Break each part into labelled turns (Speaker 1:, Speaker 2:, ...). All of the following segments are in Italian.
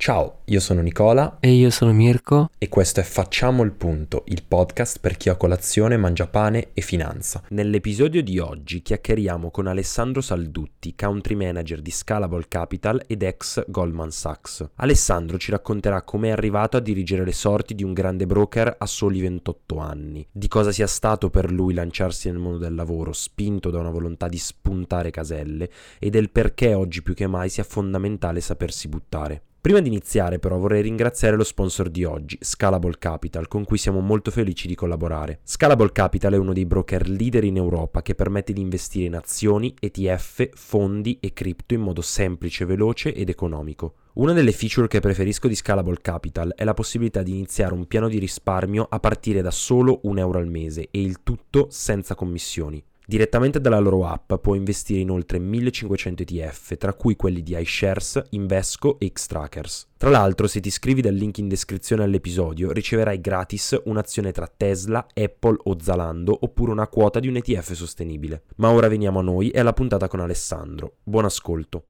Speaker 1: Ciao, io sono Nicola
Speaker 2: E io sono Mirko.
Speaker 1: e questo è Facciamo il punto, il podcast per chi a colazione mangia pane e finanza. Nell'episodio di oggi chiacchieriamo con Alessandro Saldutti, country manager di Scalable Capital ed ex Goldman Sachs. Alessandro ci racconterà come è arrivato a dirigere le sorti di un grande broker a soli 28 anni, di cosa sia stato per lui lanciarsi nel mondo del lavoro spinto da una volontà di spuntare caselle e del perché oggi più che mai sia fondamentale sapersi buttare. Prima di iniziare però vorrei ringraziare lo sponsor di oggi, Scalable Capital, con cui siamo molto felici di collaborare. Scalable Capital è uno dei broker leader in Europa che permette di investire in azioni, ETF, fondi e cripto in modo semplice, veloce ed economico. Una delle feature che preferisco di Scalable Capital è la possibilità di iniziare un piano di risparmio a partire da solo un euro al mese e il tutto senza commissioni. Direttamente dalla loro app puoi investire in oltre 1500 ETF, tra cui quelli di iShares, Invesco e Xtrackers. Tra l'altro, se ti iscrivi dal link in descrizione all'episodio, riceverai gratis un'azione tra Tesla, Apple o Zalando, oppure una quota di un ETF sostenibile. Ma ora veniamo a noi e alla puntata con Alessandro. Buon ascolto.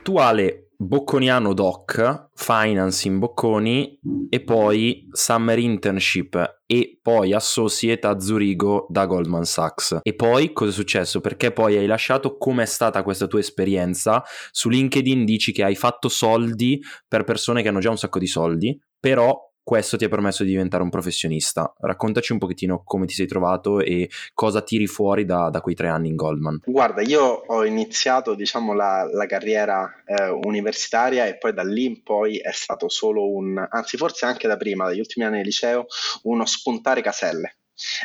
Speaker 1: Attuale Bocconiano Doc, Finance in Bocconi e poi Summer Internship e poi Associate a Zurigo da Goldman Sachs. E poi cosa è successo? Perché poi hai lasciato com'è stata questa tua esperienza? Su LinkedIn dici che hai fatto soldi per persone che hanno già un sacco di soldi, però questo ti ha permesso di diventare un professionista. Raccontaci un pochettino come ti sei trovato e cosa tiri fuori da, da quei tre anni in Goldman.
Speaker 3: Guarda, io ho iniziato diciamo, la, la carriera eh, universitaria e poi da lì in poi è stato solo un, anzi forse anche da prima, dagli ultimi anni di liceo, uno spuntare caselle.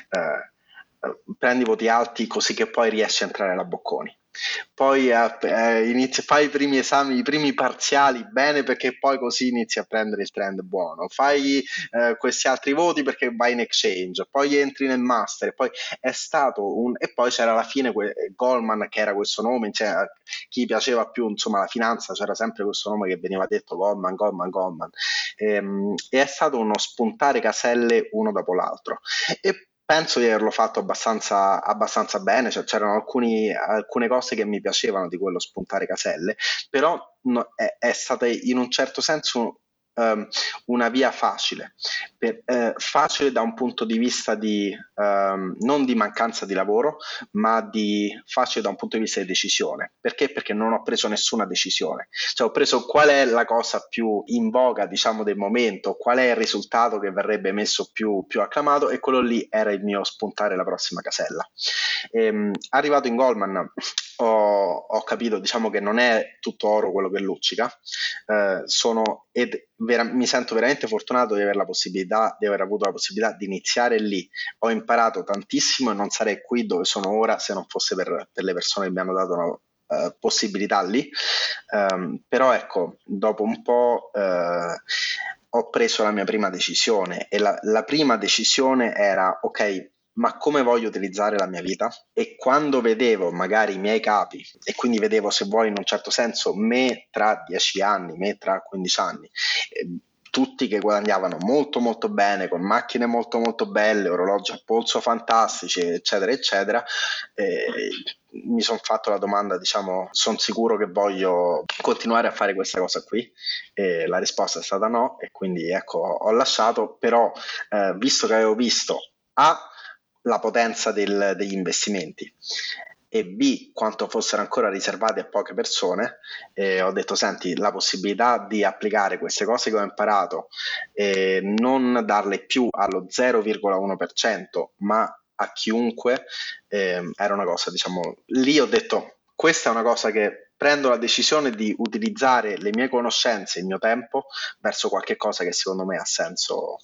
Speaker 3: Eh, prendi voti alti così che poi riesci a entrare alla Bocconi poi eh, inizi, fai i primi esami, i primi parziali bene perché poi così inizi a prendere il trend buono, fai eh, questi altri voti perché vai in exchange, poi entri nel master, poi è stato un... e poi c'era alla fine que... Goldman che era questo nome, cioè, chi piaceva più insomma la finanza c'era sempre questo nome che veniva detto Goldman, Goldman, Goldman. Ehm, e è stato uno spuntare caselle uno dopo l'altro. E Penso di averlo fatto abbastanza, abbastanza bene, cioè, c'erano alcuni, alcune cose che mi piacevano di quello spuntare caselle, però no, è, è stata in un certo senso um, una via facile, per, eh, facile da un punto di vista di um, non di mancanza di lavoro, ma di facile da un punto di vista di decisione. Perché? Perché non ho preso nessuna decisione. Cioè ho preso qual è la cosa più in voga, diciamo, del momento, qual è il risultato che verrebbe messo più, più acclamato e quello lì era il mio spuntare la prossima casella. Ehm, arrivato in Goldman ho, ho, capito diciamo che non è tutto oro quello che luccica eh, sono, ed vera, mi sento veramente fortunato di aver la possibilità di aver avuto la possibilità di iniziare lì. Ho imparato tantissimo e non sarei qui dove sono ora se non fosse per, per le persone che mi hanno dato una Uh, possibilità lì, um, però ecco, dopo un po' uh, ho preso la mia prima decisione e la, la prima decisione era ok, ma come voglio utilizzare la mia vita? E quando vedevo magari i miei capi, e quindi vedevo se vuoi in un certo senso me tra 10 anni, me tra 15 anni, eh, tutti che guadagnavano molto molto bene, con macchine molto molto belle, orologi a polso fantastici, eccetera, eccetera, eh, mi sono fatto la domanda, diciamo, sono sicuro che voglio continuare a fare questa cosa qui? E la risposta è stata no, e quindi ecco, ho lasciato, però eh, visto che avevo visto A, la potenza del, degli investimenti. E B quanto fossero ancora riservati a poche persone, eh, ho detto senti la possibilità di applicare queste cose che ho imparato e non darle più allo 0,1% ma a chiunque eh, era una cosa diciamo lì ho detto questa è una cosa che prendo la decisione di utilizzare le mie conoscenze, il mio tempo verso qualche cosa che secondo me ha senso,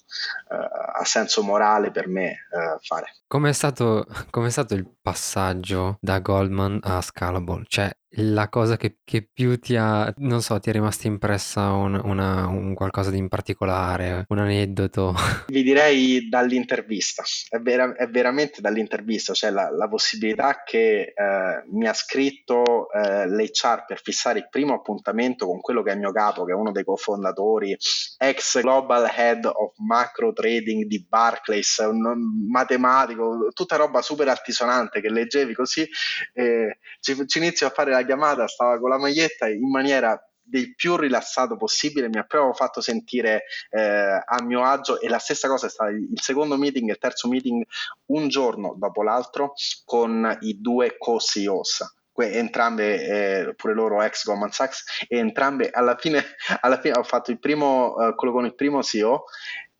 Speaker 3: uh, ha senso morale per me uh, fare.
Speaker 2: Com'è stato, stato il passaggio da Goldman a Scalable? Cioè, la cosa che, che, più ti ha, non so, ti è rimasta impressa un, una, un qualcosa di in particolare, un aneddoto?
Speaker 3: Vi direi dall'intervista, è, vera, è veramente dall'intervista, cioè la, la possibilità che eh, mi ha scritto eh, l'HR per fissare il primo appuntamento con quello che è il mio capo, che è uno dei cofondatori, ex Global Head of Macro Trading di Barclays, un matematico, tutta roba super altisonante che leggevi così, eh, ci, ci inizio a fare la chiamata, stava con la maglietta in maniera del più rilassato possibile, mi ha proprio fatto sentire eh, a mio agio e la stessa cosa è stata il secondo meeting e il terzo meeting un giorno dopo l'altro con i due co-CEOs entrambe eh, pure loro ex Goldman Sachs e entrambe alla fine, alla fine ho fatto il primo eh, quello con il primo CEO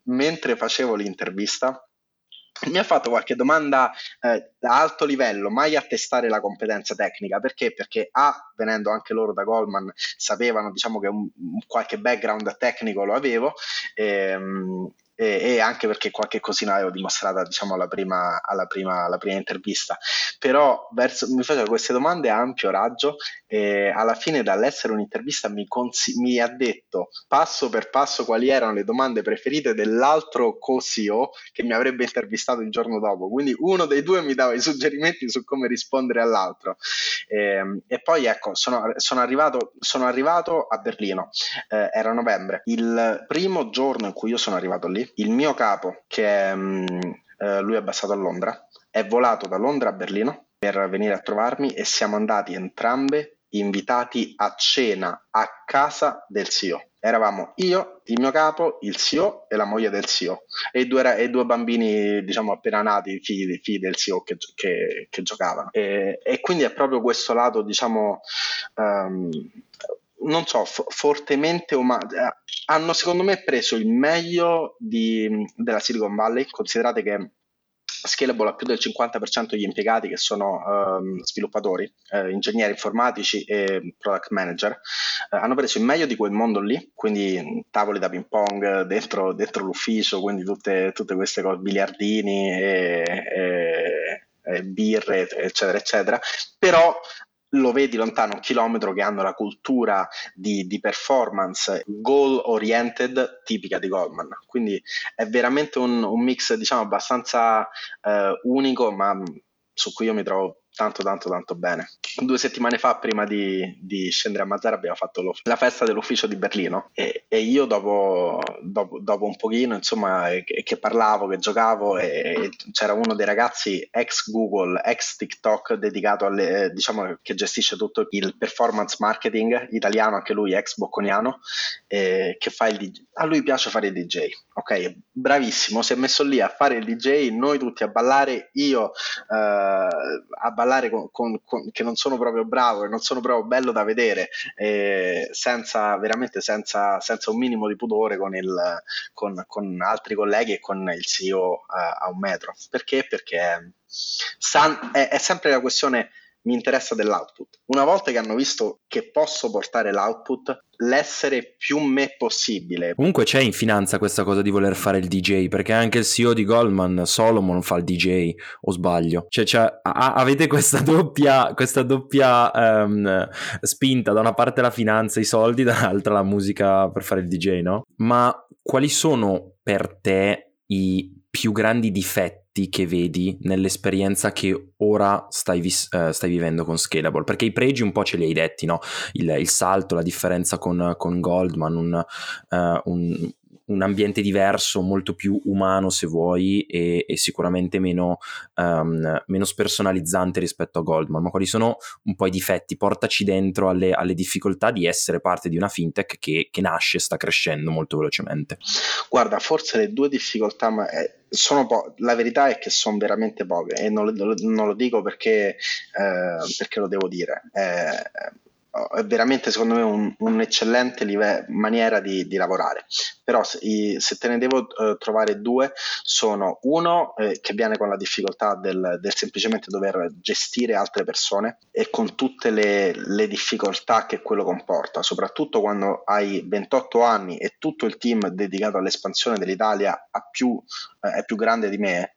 Speaker 3: mentre facevo l'intervista mi ha fatto qualche domanda eh, da alto livello, mai a testare la competenza tecnica, perché? Perché A, venendo anche loro da Goldman, sapevano diciamo, che un, qualche background tecnico lo avevo, ehm, e, e, anche perché qualche cosina l'avevo dimostrata diciamo alla prima, alla prima, alla prima intervista. Però verso, mi faceva queste domande a ampio raggio e alla fine dall'essere un'intervista mi, consi- mi ha detto passo per passo quali erano le domande preferite dell'altro co-CEO che mi avrebbe intervistato il giorno dopo. Quindi uno dei due mi dava i suggerimenti su come rispondere all'altro. E, ehm, e poi ecco sono, sono, arrivato, sono arrivato a Berlino eh, era novembre. Il primo giorno in cui io sono arrivato lì il mio capo, che è, mm, eh, lui è basato a Londra, è volato da Londra a Berlino per venire a trovarmi e siamo andati entrambe invitati a cena a casa del CEO. Eravamo io, il mio capo, il CEO e la moglie del CEO e due, e due bambini, diciamo, appena nati, figli, figli del CEO che, che, che giocavano. E, e, quindi è proprio questo lato, diciamo, um, non so, f- fortemente umano. Eh, hanno secondo me preso il meglio di, della Silicon Valley, considerate che Scalable ha più del 50% degli impiegati che sono um, sviluppatori, eh, ingegneri informatici e product manager, eh, hanno preso il meglio di quel mondo lì, quindi tavoli da ping pong dentro, dentro l'ufficio, quindi tutte, tutte queste cose, biliardini e, e birre, eccetera, eccetera, però lo vedi lontano un chilometro che hanno la cultura di, di performance goal oriented tipica di Goldman. Quindi è veramente un, un mix diciamo abbastanza eh, unico, ma su cui io mi trovo tanto tanto tanto bene. Due settimane fa, prima di, di scendere a Mazzara, abbiamo fatto la festa dell'ufficio di Berlino e, e io dopo, dopo, dopo, un pochino, insomma, che, che parlavo, che giocavo, e, e, c'era uno dei ragazzi ex Google, ex TikTok, dedicato alle, diciamo, che gestisce tutto il performance marketing italiano, anche lui ex bocconiano, eh, che fa il DJ. A lui piace fare il DJ, ok? Bravissimo, si è messo lì a fare il DJ, noi tutti a ballare, io eh, a ballare con, con, con, che non sono proprio bravo e non sono proprio bello da vedere, eh, senza veramente senza, senza, un minimo di pudore con, il, con, altri colleghi e con il CEO a, a un metro. Perché? Perché san, è, è sempre la questione mi interessa dell'output. Una volta che hanno visto che posso portare l'output, l'essere più me possibile.
Speaker 4: Comunque c'è in finanza questa cosa di voler fare il DJ, perché anche il CEO di Goldman, Solomon, fa il DJ, o sbaglio? Cioè, cioè a- avete questa doppia, questa doppia um, spinta, da una parte la finanza, i soldi, dall'altra la musica per fare il DJ, no? Ma quali sono per te i più grandi difetti che vedi nell'esperienza che ora stai, vis- uh, stai, vivendo con Scalable? Perché i pregi un po' ce li hai detti, no? Il, il salto, la differenza con, con Goldman, un, uh, un, un ambiente diverso, molto più umano se vuoi e, e sicuramente meno, um, meno, spersonalizzante rispetto a Goldman. Ma quali sono un po' i difetti? Portaci dentro alle, alle difficoltà di essere parte di una fintech che, che nasce e sta crescendo molto velocemente.
Speaker 3: Guarda, forse le due difficoltà, ma è sono po- la verità è che sono veramente poche e non, non lo dico perché, eh, perché, lo devo dire. Eh, è veramente secondo me un, un'eccellente live- maniera di, di, lavorare. Però se, i, se te ne devo uh, trovare due sono uno eh, che viene con la difficoltà del, del, semplicemente dover gestire altre persone e con tutte le, le, difficoltà che quello comporta. Soprattutto quando hai 28 anni e tutto il team dedicato all'espansione dell'Italia più, eh, è più grande di me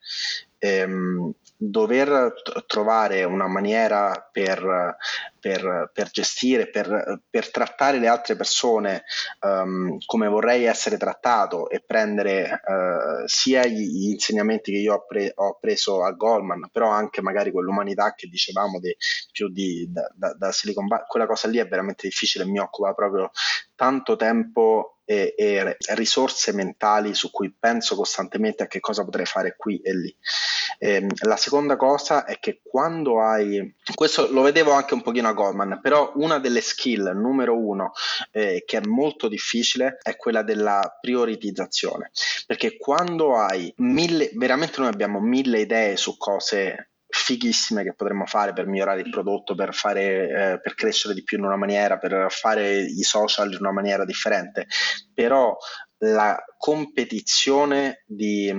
Speaker 3: ehm, dover t- trovare una maniera per, per, per gestire, per, per, trattare le altre persone um, come vorrei essere trattato e prendere uh, sia gli, gli, insegnamenti che io ho, pre- ho, preso a Goldman, però anche magari quell'umanità che dicevamo di, più di, da, da, da Silicon Valley, quella cosa lì è veramente difficile, mi occupa proprio tanto tempo e, e, risorse mentali su cui penso costantemente a che cosa potrei fare qui e lì. E, ehm, la seconda cosa è che quando hai, questo lo vedevo anche un pochino a Goldman, però una delle skill numero uno eh, che è molto difficile è quella della prioritizzazione, perché quando hai mille, veramente noi abbiamo mille idee su cose fighissime che potremmo fare per migliorare il prodotto, per, fare, eh, per crescere di più in una maniera, per fare i social in una maniera differente, però la competizione di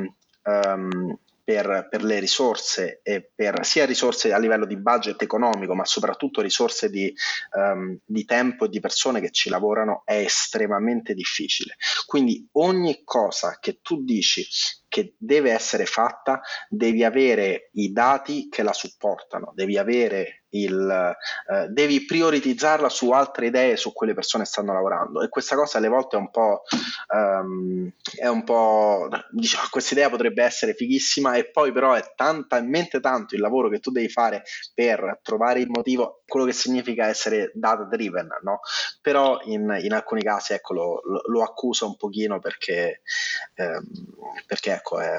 Speaker 3: um, per, per, le risorse e per sia risorse a livello di budget economico, ma soprattutto risorse di, um, di, tempo e di persone che ci lavorano è estremamente difficile. Quindi ogni cosa che tu dici che deve essere fatta, devi avere i dati che la supportano, devi avere il, eh, devi prioritizzarla su altre idee su cui le persone stanno lavorando e questa cosa alle volte è un po', um, è un po' diciamo, questa idea potrebbe essere fighissima e poi però è tan- talmente tanto il lavoro che tu devi fare per trovare il motivo, quello che significa essere data driven, no? però in, in alcuni casi ecco, lo, lo, lo, accuso un pochino perché, ehm, perché ecco, è,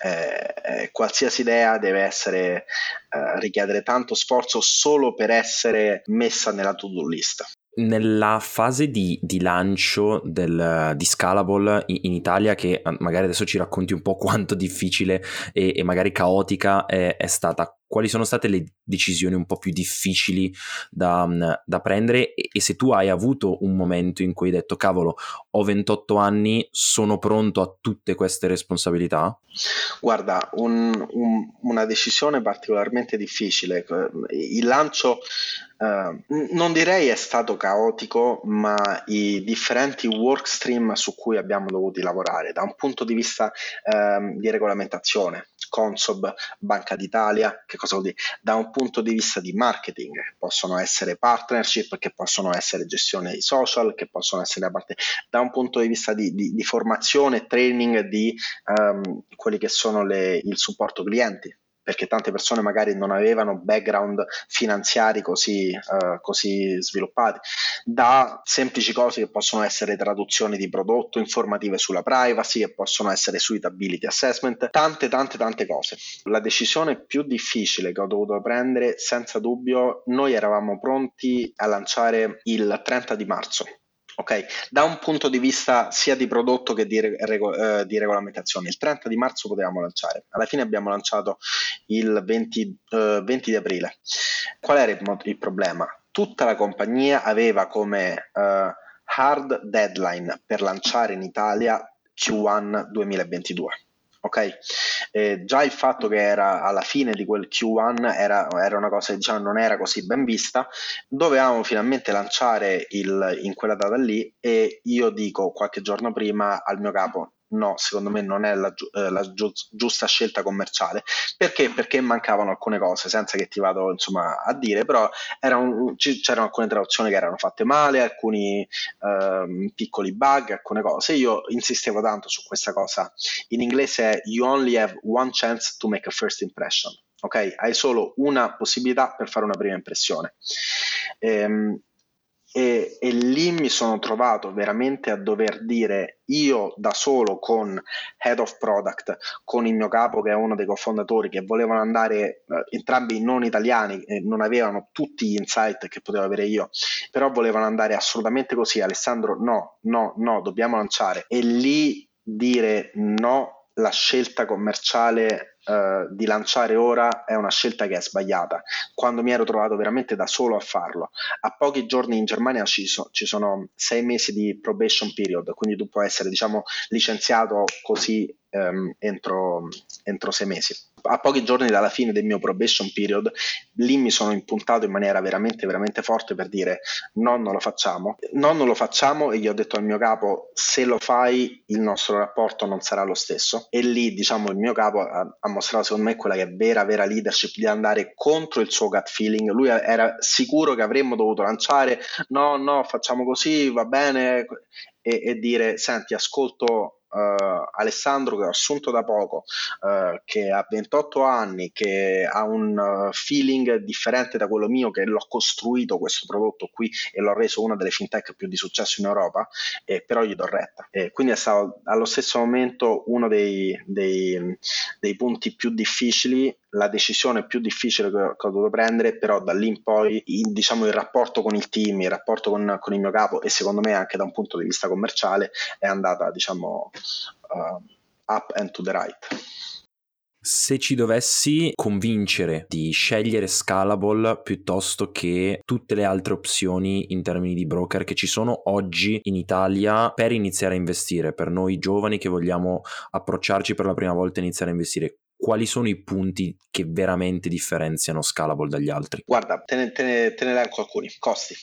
Speaker 3: è, è, qualsiasi idea deve essere, eh, richiedere tanto sforzo solo per essere messa nella to-do list.
Speaker 4: Nella fase di, di lancio del, di Scalable in, in, Italia, che eh, magari adesso ci racconti un po' quanto difficile e, e magari caotica è, è stata, quali sono state le decisioni un po' più difficili da, mm, da prendere? E, e, se tu hai avuto un momento in cui hai detto cavolo ho 28 anni sono pronto a tutte queste responsabilità
Speaker 3: guarda un, un, una decisione particolarmente difficile. Il lancio Uh, non direi è stato caotico, ma i differenti work stream su cui abbiamo dovuto lavorare da un punto di vista uh, di regolamentazione, Consob, Banca d'Italia, che cosa vuol dire? Da un punto di vista di marketing, possono essere partnership, che possono essere gestione di social, che possono essere da parte, da un punto di vista di, di, di formazione, training di um, quelli che sono le, il supporto clienti, perché tante persone magari non avevano background finanziari così, uh, così sviluppati, da semplici cose che possono essere traduzioni di prodotto, informative sulla privacy, che possono essere suitability assessment, tante tante tante cose. La decisione più difficile che ho dovuto prendere, senza dubbio, noi eravamo pronti a lanciare il 30 di marzo ok? Da un punto di vista sia di prodotto che di, rego- eh, di, regolamentazione. Il 30 di marzo potevamo lanciare, alla fine abbiamo lanciato il 20, eh, 20 di aprile. Qual era il, il, problema? Tutta la compagnia aveva come eh, hard deadline per lanciare in Italia Q1 2022 ok? Eh, già il fatto che era alla fine di quel Q1 era, era una cosa che diciamo, non era così ben vista, dovevamo finalmente lanciare il, in quella data lì e io dico qualche giorno prima al mio capo no, secondo me non è la, eh, la giusta scelta commerciale. Perché? Perché mancavano alcune cose, senza che ti vado insomma, a dire, però un, c'erano alcune traduzioni che erano fatte male, alcuni eh, piccoli bug, alcune cose. Io insistevo tanto su questa cosa. In inglese è you only have one chance to make a first impression. Ok? Hai solo una possibilità per fare una prima impressione. Ehm, e, e, lì mi sono trovato veramente a dover dire io da solo con head of product, con il mio capo che è uno dei cofondatori che volevano andare eh, entrambi non italiani e non avevano tutti gli insight che potevo avere io, però volevano andare assolutamente così, Alessandro no, no, no, dobbiamo lanciare. E lì dire no, la scelta commerciale uh, di lanciare ora è una scelta che è sbagliata, quando mi ero trovato veramente da solo a farlo. A pochi giorni in Germania ci, so, ci sono sei mesi di probation period, quindi tu puoi essere diciamo, licenziato così um, entro, entro sei mesi. A pochi giorni dalla fine del mio probation period, lì mi sono impuntato in maniera veramente, veramente forte per dire no, non lo facciamo, no, non lo facciamo e gli ho detto al mio capo se lo fai il nostro rapporto non sarà lo stesso e lì diciamo il mio capo ha, ha mostrato secondo me quella che è vera, vera leadership di andare contro il suo gut feeling, lui era sicuro che avremmo dovuto lanciare no, no, facciamo così, va bene e, e dire senti ascolto uh, Alessandro che ho assunto da poco, uh, che ha 28 anni, che ha un uh, feeling differente da quello mio, che l'ho costruito questo prodotto qui e l'ho reso una delle fintech più di successo in Europa, eh, però gli do retta. E quindi è stato allo stesso momento uno dei, dei, dei punti più difficili la decisione più difficile che, che, ho dovuto prendere, però da lì in poi il, diciamo, il rapporto con il team, il rapporto con, con, il mio capo e secondo me anche da un punto di vista commerciale è andata diciamo uh, up and to the right.
Speaker 4: Se ci dovessi convincere di scegliere Scalable piuttosto che tutte le altre opzioni in termini di broker che ci sono oggi in Italia per iniziare a investire, per noi giovani che vogliamo approcciarci per la prima volta e iniziare a investire, quali sono i punti che veramente differenziano Scalable dagli altri?
Speaker 3: Guarda, te ne, te ne, te ne elenco alcuni. Costi.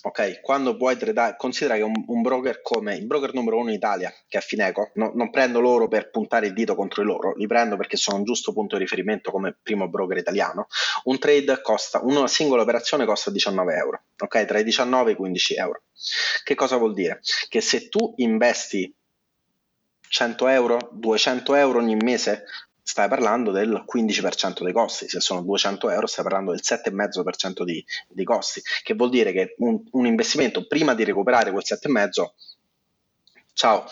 Speaker 3: Ok, quando vuoi tradare, considera che un, un, broker come il broker numero uno in Italia, che è Fineco, no, non prendo loro per puntare il dito contro di loro, li prendo perché sono un giusto punto di riferimento come primo broker italiano. Un trade costa, una singola operazione costa 19 euro, ok, tra i 19 e i 15 euro. Che cosa vuol dire? Che se tu investi 100 euro, 200 euro ogni mese, stai parlando del 15% dei costi, se sono 200 euro stai parlando del 7,5% di, di costi, che vuol dire che un, un investimento prima di recuperare quel 7,5% Ciao,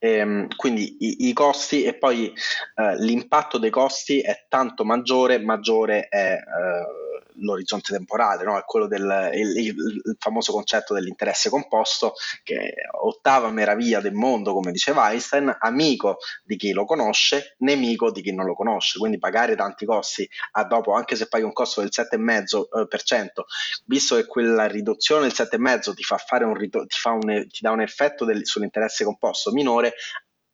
Speaker 3: ehm, quindi i, i, costi e poi eh, l'impatto dei costi è tanto maggiore, maggiore è eh, l'orizzonte temporale, no? è quello del il, il famoso concetto dell'interesse composto, che è ottava meraviglia del mondo, come diceva Einstein, amico di chi lo conosce, nemico di chi non lo conosce. Quindi pagare tanti costi a dopo, anche se paghi un costo del 7,5%, eh, visto che quella riduzione del 7,5% ti fa fare un, ti, fa un, ti dà un effetto del, sull'interesse composto minore,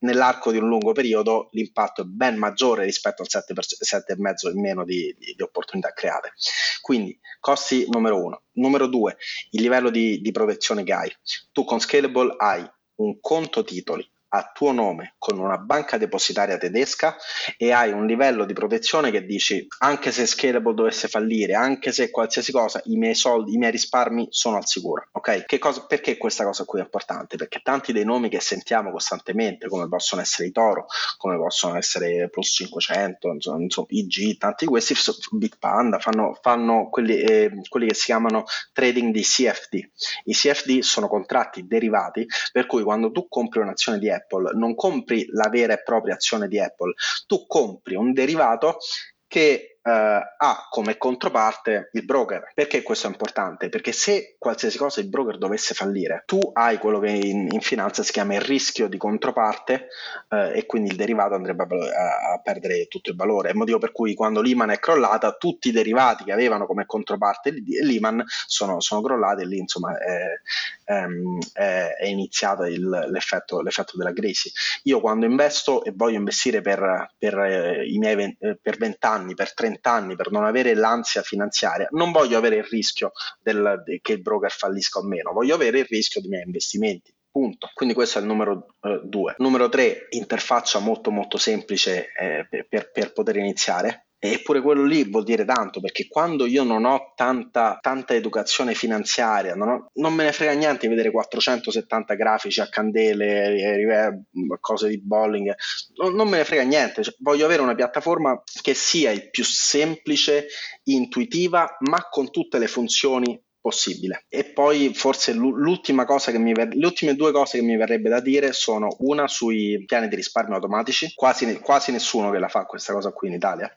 Speaker 3: nell'arco di un lungo periodo l'impatto è ben maggiore rispetto al 7,5% in meno di, di, di, opportunità create. Quindi costi numero uno. Numero due, il livello di, di protezione che hai. Tu con Scalable hai un conto titoli a tuo nome con una banca depositaria tedesca e hai un livello di protezione che dici anche se Scalable dovesse fallire, anche se qualsiasi cosa, i miei soldi, i miei risparmi sono al sicuro. Ok? Cosa, perché questa cosa qui è importante? Perché tanti dei nomi che sentiamo costantemente, come possono essere i Toro, come possono essere Plus 500, insomma, insomma IG, tanti di questi, Big Panda, fanno, fanno quelli, eh, quelli che si chiamano trading di CFD. I CFD sono contratti derivati per cui quando tu compri un'azione di Apple, non compri la vera e propria azione di Apple, tu compri un derivato che eh, ha come controparte il broker. Perché questo è importante? Perché se qualsiasi cosa il broker dovesse fallire, tu hai quello che in, in finanza si chiama il rischio di controparte eh, e quindi il derivato andrebbe a, a, perdere tutto il valore. È il motivo per cui quando Lehman è crollata, tutti i derivati che avevano come controparte Lehman sono, sono crollati e lì insomma è, è, è iniziato il, l'effetto, l'effetto, della crisi. Io quando investo e voglio investire per, per eh, miei eh, per 20 anni, per 30 30 anni per non avere l'ansia finanziaria, non voglio avere il rischio del, de, che il broker fallisca o meno, voglio avere il rischio dei miei investimenti. Punto. Quindi questo è il numero 2. Eh, numero 3, interfaccia molto molto semplice eh, per, per poter iniziare. Eppure quello lì vuol dire tanto perché quando io non ho tanta, tanta educazione finanziaria, non, ho, non, me ne frega niente vedere 470 grafici a candele, eh, cose di bowling, non, non me ne frega niente. Cioè, voglio avere una piattaforma che sia il più semplice, intuitiva, ma con tutte le funzioni possibile. E poi forse l'ultima cosa che mi ver- le ultime due cose che mi verrebbe da dire sono una sui piani di risparmio automatici, quasi, ne- quasi nessuno che la fa questa cosa qui in Italia.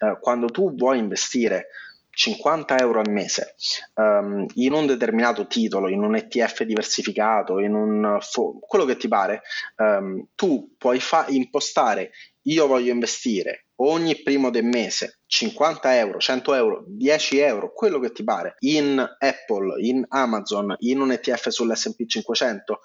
Speaker 3: Uh, quando tu vuoi investire 50 euro al mese um, in un determinato titolo, in un ETF diversificato, in un fo- quello che ti pare, um, tu puoi fa- impostare io voglio investire ogni primo del mese 50 euro, 100 euro, 10 euro, quello che ti pare, in Apple, in Amazon, in un ETF sull'SP 500,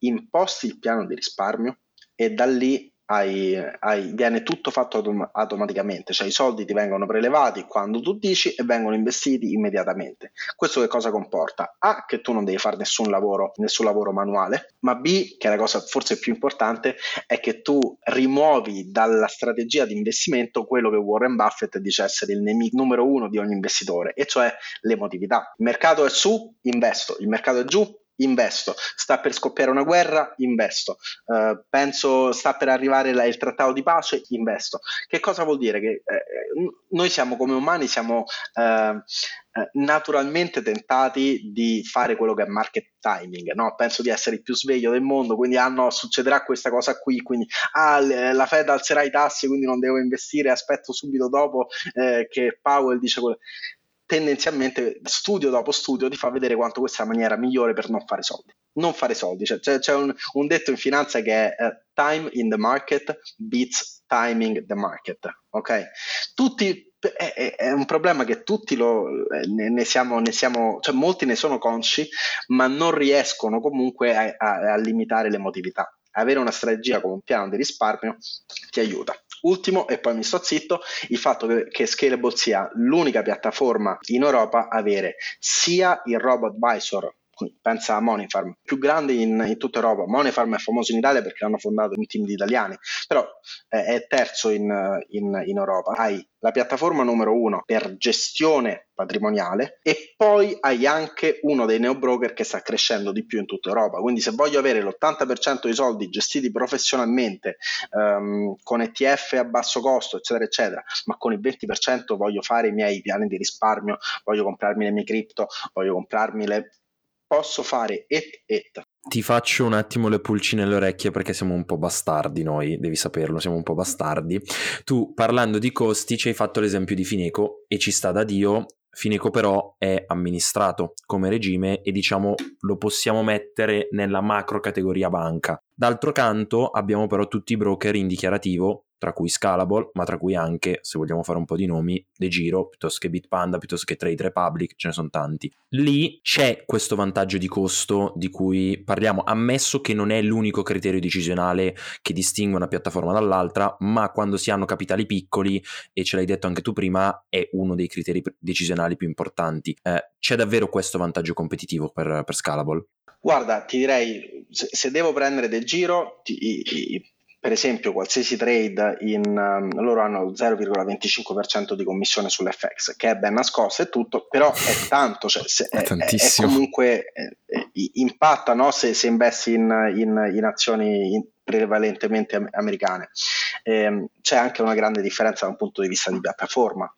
Speaker 3: imposti il piano di risparmio e da lì hai, hai, viene tutto fatto autom- automaticamente, cioè i soldi ti vengono prelevati quando tu dici e vengono investiti immediatamente. Questo che cosa comporta? A, che tu non devi fare nessun lavoro, nessun lavoro manuale, ma B, che è la cosa forse più importante, è che tu rimuovi dalla strategia di investimento quello che Warren Buffett dice essere il nemico numero uno di ogni investitore, e cioè l'emotività. Il mercato è su, investo, il mercato è giù, investo, sta per scoppiare una guerra, investo, uh, penso sta per arrivare la, il trattato di pace, investo. Che cosa vuol dire? Che eh, noi siamo come umani, siamo uh, naturalmente tentati di fare quello che è market timing, no? penso di essere il più sveglio del mondo, quindi ah no, succederà questa cosa qui, quindi ah, la Fed alzerà i tassi, quindi non devo investire, aspetto subito dopo eh, che Powell dice quello tendenzialmente studio dopo studio ti fa vedere quanto questa è la maniera migliore per non fare soldi. Non fare soldi, cioè, c'è, c'è un, un, detto in finanza che è uh, time in the market beats timing the market, ok? Tutti, è, è un problema che tutti lo, ne, ne, siamo, ne siamo, cioè molti ne sono consci, ma non riescono comunque a, a, a limitare l'emotività avere una strategia come un piano di risparmio ti aiuta. Ultimo, e poi mi sto zitto, il fatto che, Scalable sia l'unica piattaforma in Europa a avere sia il robot advisor pensa a Monifarm, più grande in, in, tutta Europa. Monifarm è famoso in Italia perché hanno fondato un team di italiani, però eh, è terzo in, in, in, Europa. Hai la piattaforma numero uno per gestione patrimoniale e poi hai anche uno dei neobroker che sta crescendo di più in tutta Europa. Quindi se voglio avere l'80% dei soldi gestiti professionalmente um, con ETF a basso costo, eccetera, eccetera, ma con il 20% voglio fare i miei piani di risparmio, voglio comprarmi le mie cripto, voglio comprarmi le posso fare et et.
Speaker 4: Ti faccio un attimo le pulci nelle orecchie perché siamo un po' bastardi noi, devi saperlo, siamo un po' bastardi. Tu parlando di costi ci hai fatto l'esempio di Fineco e ci sta da Dio, Fineco però è amministrato come regime e diciamo lo possiamo mettere nella macro categoria banca. D'altro canto abbiamo però tutti i broker in dichiarativo tra cui Scalable, ma tra cui anche, se vogliamo fare un po' di nomi, De Giro, piuttosto che Bitpanda, piuttosto che Trade Republic, ce ne sono tanti. Lì c'è questo vantaggio di costo di cui parliamo, ammesso che non è l'unico criterio decisionale che distingue una piattaforma dall'altra, ma quando si hanno capitali piccoli, e ce l'hai detto anche tu prima, è uno dei criteri decisionali più importanti. Eh, c'è davvero questo vantaggio competitivo per, per Scalable?
Speaker 3: Guarda, ti direi, se, devo prendere del giro, ti, i, per esempio qualsiasi trade in, um, loro hanno 0,25% di commissione sull'FX che è ben nascosto e tutto però è tanto cioè, se, è, è, è, comunque eh, impatta no? se, se, investi in, in, in azioni prevalentemente americane. Eh, c'è anche una grande differenza da un punto di vista di piattaforma,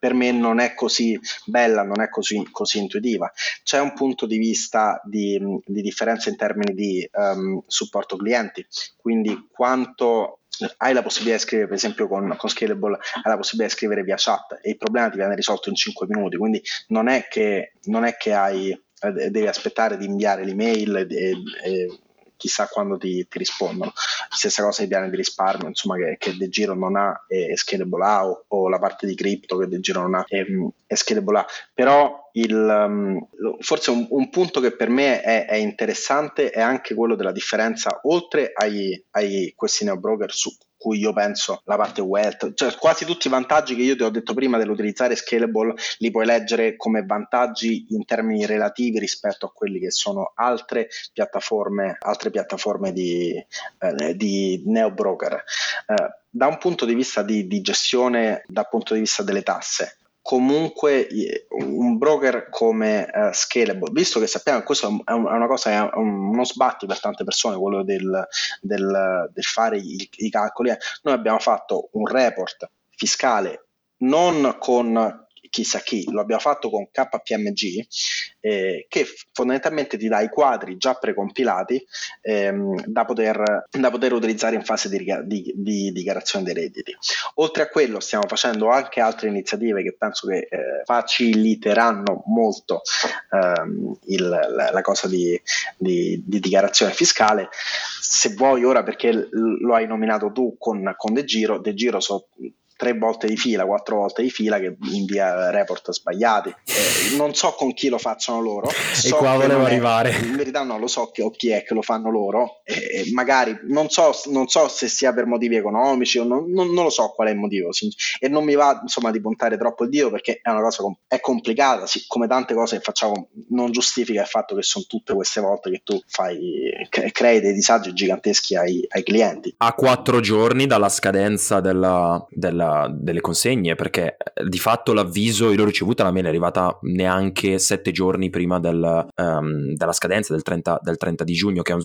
Speaker 3: per me non è così bella, non è così, così intuitiva. C'è un punto di vista di, di differenza in termini di um, supporto clienti, quindi quanto hai la possibilità di scrivere, per esempio con, con, Scalable, hai la possibilità di scrivere via chat e il problema ti viene risolto in 5 minuti, quindi non è che, non è che hai, eh, devi aspettare di inviare l'email e, e chissà quando ti, ti, rispondono. Stessa cosa i piani di risparmio, insomma, che, che De Giro non ha e, Scalable ha, o, o, la parte di cripto che De Giro non ha e, e Scalable ha. Però il, um, forse un, un, punto che per me è, è, interessante è anche quello della differenza, oltre ai, ai questi neo broker su cui io penso la parte wealth, cioè quasi tutti i vantaggi che io ti ho detto prima dell'utilizzare Scalable li puoi leggere come vantaggi in termini relativi rispetto a quelli che sono altre piattaforme, altre piattaforme di, eh, di neo broker. Eh, da un punto di vista di, di gestione, dal punto di vista delle tasse, comunque un broker come uh, Scalable, visto che sappiamo che questo è, una cosa, è uno sbatti per tante persone, quello del, del, del fare i, i calcoli, eh. noi abbiamo fatto un report fiscale non con chissà chi, lo abbiamo fatto con KPMG, eh, che fondamentalmente ti dà i quadri già precompilati ehm, da, poter, da, poter, utilizzare in fase di, di, di, dichiarazione dei redditi. Oltre a quello stiamo facendo anche altre iniziative che penso che eh, faciliteranno molto ehm, il, la, la, cosa di, dichiarazione fiscale. Se vuoi ora, perché lo hai nominato tu con, con De Giro, De Giro so, tre volte di fila, quattro volte di fila che invia report sbagliati. Eh, non so con chi lo facciano loro.
Speaker 4: So e qua volevo arrivare.
Speaker 3: in verità non lo so chi, chi è che lo fanno loro. E magari non so, non so, se sia per motivi economici o non, non, non, lo so qual è il motivo. E non mi va insomma di puntare troppo il dio perché è una cosa com- è complicata, sì, come tante cose che facciamo non giustifica il fatto che sono tutte queste volte che tu fai, crei dei disagi giganteschi ai, ai clienti.
Speaker 4: A quattro giorni dalla scadenza della, della delle consegne perché eh, di fatto l'avviso io l'ho ricevuta la mail è arrivata neanche sette giorni prima del, um, della scadenza del 30, del 30 di giugno che è un,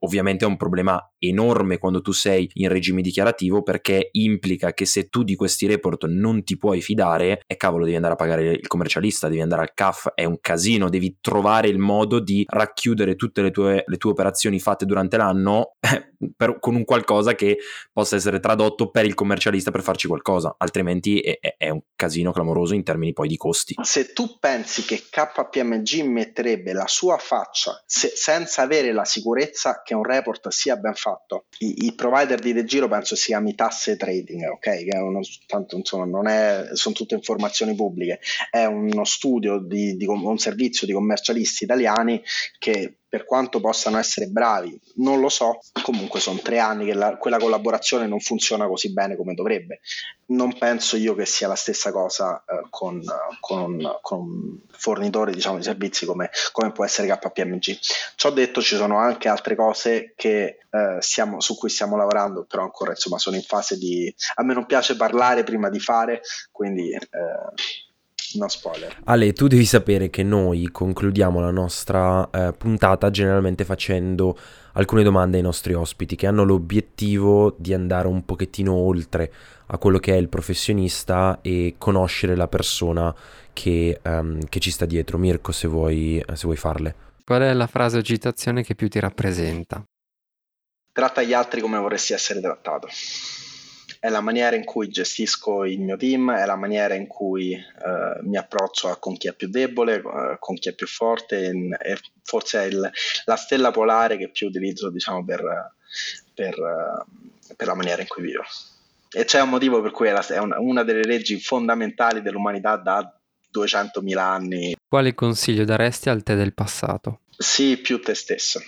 Speaker 4: ovviamente è un problema enorme quando tu sei in regime dichiarativo perché implica che se tu di questi report non ti puoi fidare, e cavolo, devi andare a pagare il commercialista, devi andare al CAF, è un casino, devi trovare il modo di racchiudere tutte le tue, le tue operazioni fatte durante l'anno eh, per, con un qualcosa che possa essere tradotto per il commercialista per farci qualcosa, altrimenti è, è un casino clamoroso in termini poi di costi.
Speaker 3: Se tu pensi che KPMG metterebbe la sua faccia se, senza avere la sicurezza che un report sia ben fatto. I, i provider di De Giro penso si chiami tasse trading, ok? Che è uno, tanto insomma non è, sono tutte informazioni pubbliche, è uno studio di, di un servizio di commercialisti italiani che per quanto possano essere bravi, non lo so, comunque sono tre anni che la, quella collaborazione non funziona così bene come dovrebbe. Non penso io che sia la stessa cosa eh, con, con, con, un fornitore diciamo, di servizi come, come, può essere KPMG. Ciò detto ci sono anche altre cose che, eh, stiamo, su cui stiamo lavorando, però ancora insomma sono in fase di... A me non piace parlare prima di fare, quindi... Eh, No spoiler.
Speaker 4: Ale, tu devi sapere che noi concludiamo la nostra eh, puntata generalmente facendo alcune domande ai nostri ospiti che hanno l'obiettivo di andare un pochettino oltre a quello che è il professionista e conoscere la persona che, um, che ci sta dietro. Mirko, se vuoi, se vuoi farle.
Speaker 2: Qual è la frase o citazione che più ti rappresenta?
Speaker 3: Tratta gli altri come vorresti essere trattato è la maniera in cui gestisco il mio team, è la maniera in cui eh, mi approccio con chi è più debole, eh, con chi è più forte, e forse è il, la stella polare che più utilizzo diciamo, per, per, per, la maniera in cui vivo. E c'è un motivo per cui è, la, è una, una delle leggi fondamentali dell'umanità da 200.000 anni.
Speaker 2: Quale consiglio daresti al te del passato?
Speaker 3: Sii più te stesso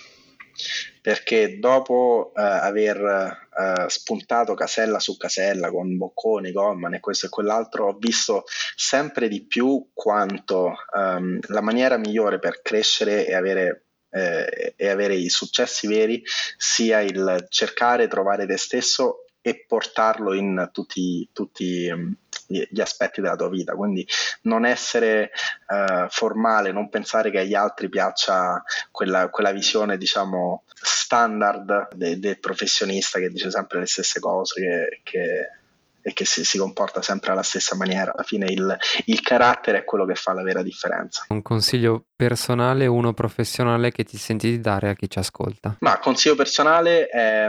Speaker 3: perché dopo eh, aver eh, spuntato casella su casella con Bocconi, Goldman e questo e quell'altro, ho visto sempre di più quanto ehm, la maniera migliore per crescere e avere eh, e avere i successi veri sia il cercare, trovare te stesso e portarlo in tutti, tutti ehm, gli aspetti della tua vita. Quindi non essere uh, formale, non pensare che agli altri piaccia quella, quella visione, diciamo, standard de, del professionista che dice sempre le stesse cose, che, che e che si, si, comporta sempre alla stessa maniera. Alla fine il, il, carattere è quello che fa la vera differenza.
Speaker 2: Un consiglio personale, uno professionale che ti senti di dare a chi ci ascolta?
Speaker 3: Ma consiglio personale è,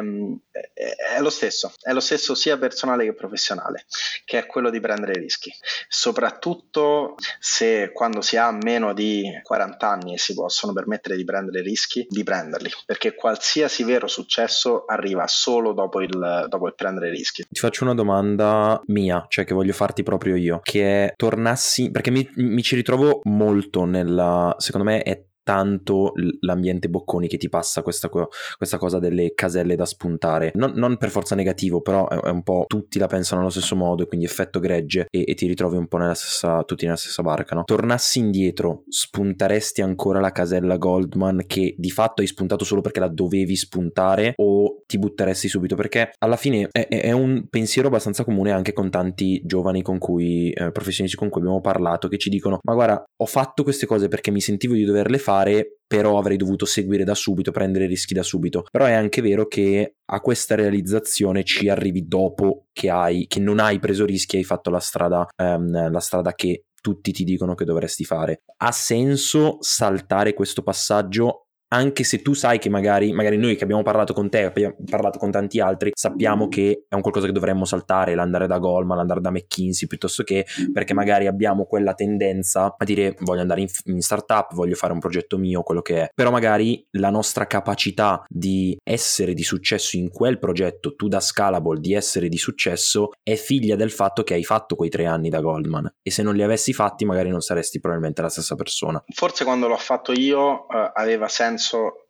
Speaker 3: è, è, lo stesso, è lo stesso sia personale che professionale, che è quello di prendere rischi. Soprattutto se quando si ha meno di 40 anni e si possono permettere di prendere rischi, di prenderli, perché qualsiasi vero successo arriva solo dopo il, dopo il prendere rischi.
Speaker 4: Ti faccio una domanda domanda mia, cioè che voglio farti proprio io, che tornassi, perché mi, mi ci ritrovo molto nella, secondo me è tanto l'ambiente bocconi che ti passa questa, questa cosa delle caselle da spuntare. Non, non, per forza negativo, però è, un po' tutti la pensano allo stesso modo, quindi effetto gregge e, e ti ritrovi un po' nella stessa, tutti nella stessa barca, no? Tornassi indietro, spunteresti ancora la casella Goldman che di fatto hai spuntato solo perché la dovevi spuntare o ti butteresti subito? Perché alla fine è, è un pensiero abbastanza comune anche con tanti giovani con cui, eh, professionisti con cui abbiamo parlato, che ci dicono, ma guarda, ho fatto queste cose perché mi sentivo di doverle fare fare, però avrei dovuto seguire da subito, prendere rischi da subito. Però è anche vero che a questa realizzazione ci arrivi dopo che, hai, che non hai preso rischi, hai fatto la strada, um, la strada che tutti ti dicono che dovresti fare. Ha senso saltare questo passaggio anche se tu sai che magari, magari noi che abbiamo parlato con te, abbiamo parlato con tanti altri, sappiamo che è un qualcosa che dovremmo saltare, l'andare da Goldman, l'andare da McKinsey, piuttosto che perché magari abbiamo quella tendenza a dire voglio andare in, in startup, voglio fare un progetto mio, quello che è, però magari la nostra capacità di essere di successo in quel progetto, tu da Scalable, di essere di successo, è figlia del fatto che hai fatto quei tre anni da Goldman e se non li avessi fatti magari non saresti probabilmente la stessa persona.
Speaker 3: Forse quando l'ho fatto io eh, aveva senso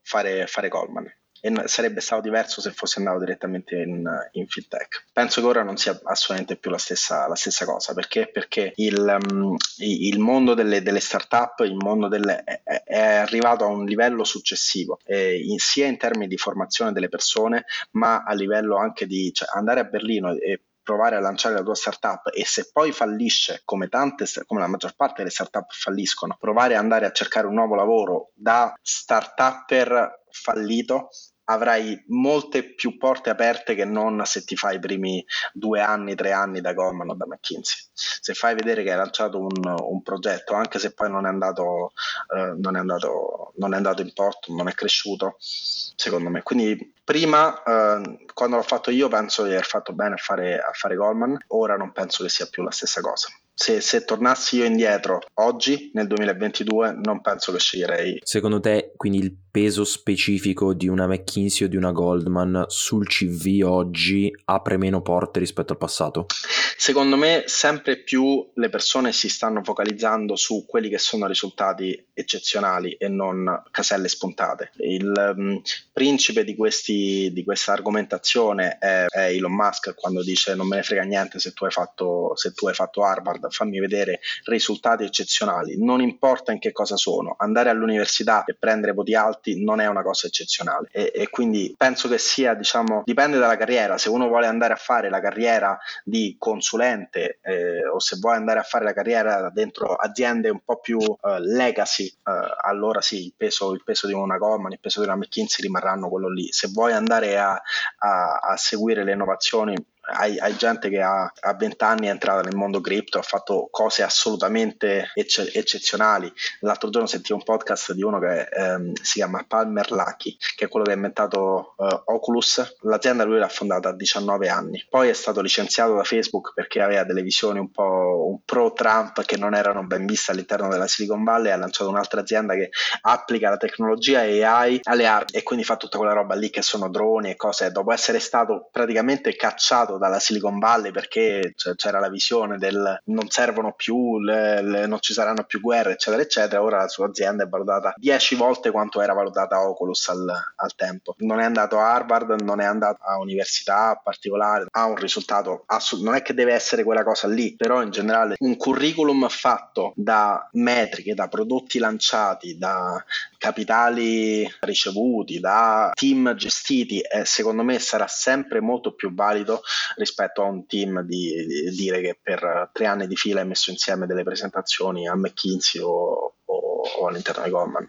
Speaker 3: fare, fare Goldman e sarebbe stato diverso se fosse andato direttamente in, in fintech. Penso che ora non sia assolutamente più la stessa, la stessa cosa perché, perché il, um, il, mondo delle, delle startup il mondo delle, è, è, arrivato a un livello successivo, eh, in, sia in termini di formazione delle persone, ma a livello anche di cioè, andare a Berlino e provare a lanciare la tua startup e se poi fallisce, come tante, come la maggior parte delle startup falliscono, provare ad andare a cercare un nuovo lavoro da startupper fallito avrai molte più porte aperte che non se ti fai i primi due anni, tre anni da Goldman o da McKinsey. Se fai vedere che hai lanciato un, un progetto, anche se poi non è, andato, eh, non, è andato, non è andato in porto, non è cresciuto, secondo me. Quindi prima, eh, quando l'ho fatto io, penso di aver fatto bene a fare, a fare Goldman, ora non penso che sia più la stessa cosa se, se, tornassi io indietro oggi, nel 2022, non penso che sceglierei.
Speaker 4: Secondo te, quindi il peso specifico di una McKinsey o di una Goldman sul CV oggi apre meno porte rispetto al passato?
Speaker 3: Secondo me, sempre più le persone si stanno focalizzando su quelli che sono risultati eccezionali e non caselle spuntate. Il um, principe di, questi, di, questa argomentazione è, è, Elon Musk quando dice non me ne frega niente se tu hai fatto, se tu hai fatto Harvard fammi vedere risultati eccezionali, non importa in che cosa sono, andare all'università e prendere voti alti non è una cosa eccezionale. E, e quindi penso che sia, diciamo, dipende dalla carriera, se uno vuole andare a fare la carriera di consulente eh, o se vuole andare a fare la carriera dentro aziende un po' più uh, legacy, uh, allora sì, il peso, il peso, di una Goldman, il peso di una McKinsey rimarranno quello lì. Se vuoi andare a, a, a seguire le innovazioni hai, hai, gente che ha, a 20 anni è entrata nel mondo cripto, ha fatto cose assolutamente ecce- eccezionali. L'altro giorno sentivo un podcast di uno che ehm, si chiama Palmer Lucky, che è quello che ha inventato uh, Oculus. L'azienda lui l'ha fondata a 19 anni, poi è stato licenziato da Facebook perché aveva delle visioni un po' un pro-Trump che non erano ben viste all'interno della Silicon Valley. Ha lanciato un'altra azienda che applica la tecnologia AI alle armi e quindi fa tutta quella roba lì che sono droni e cose. Dopo essere stato praticamente cacciato dalla Silicon Valley perché c'era la visione del non servono più, le, le, non ci saranno più guerre, eccetera, eccetera. Ora la sua azienda è valutata 10 volte quanto era valutata Oculus al, al tempo. Non è andato a Harvard, non è andato a università particolare, ha un risultato assolutamente. Non è che deve essere quella cosa lì, però in generale un curriculum fatto da metriche, da prodotti lanciati, da capitali ricevuti, da team gestiti, eh, secondo me sarà sempre molto più valido rispetto a un team di, di, dire che per tre anni di fila hai messo insieme delle presentazioni a McKinsey o, o, o all'interno di Goldman.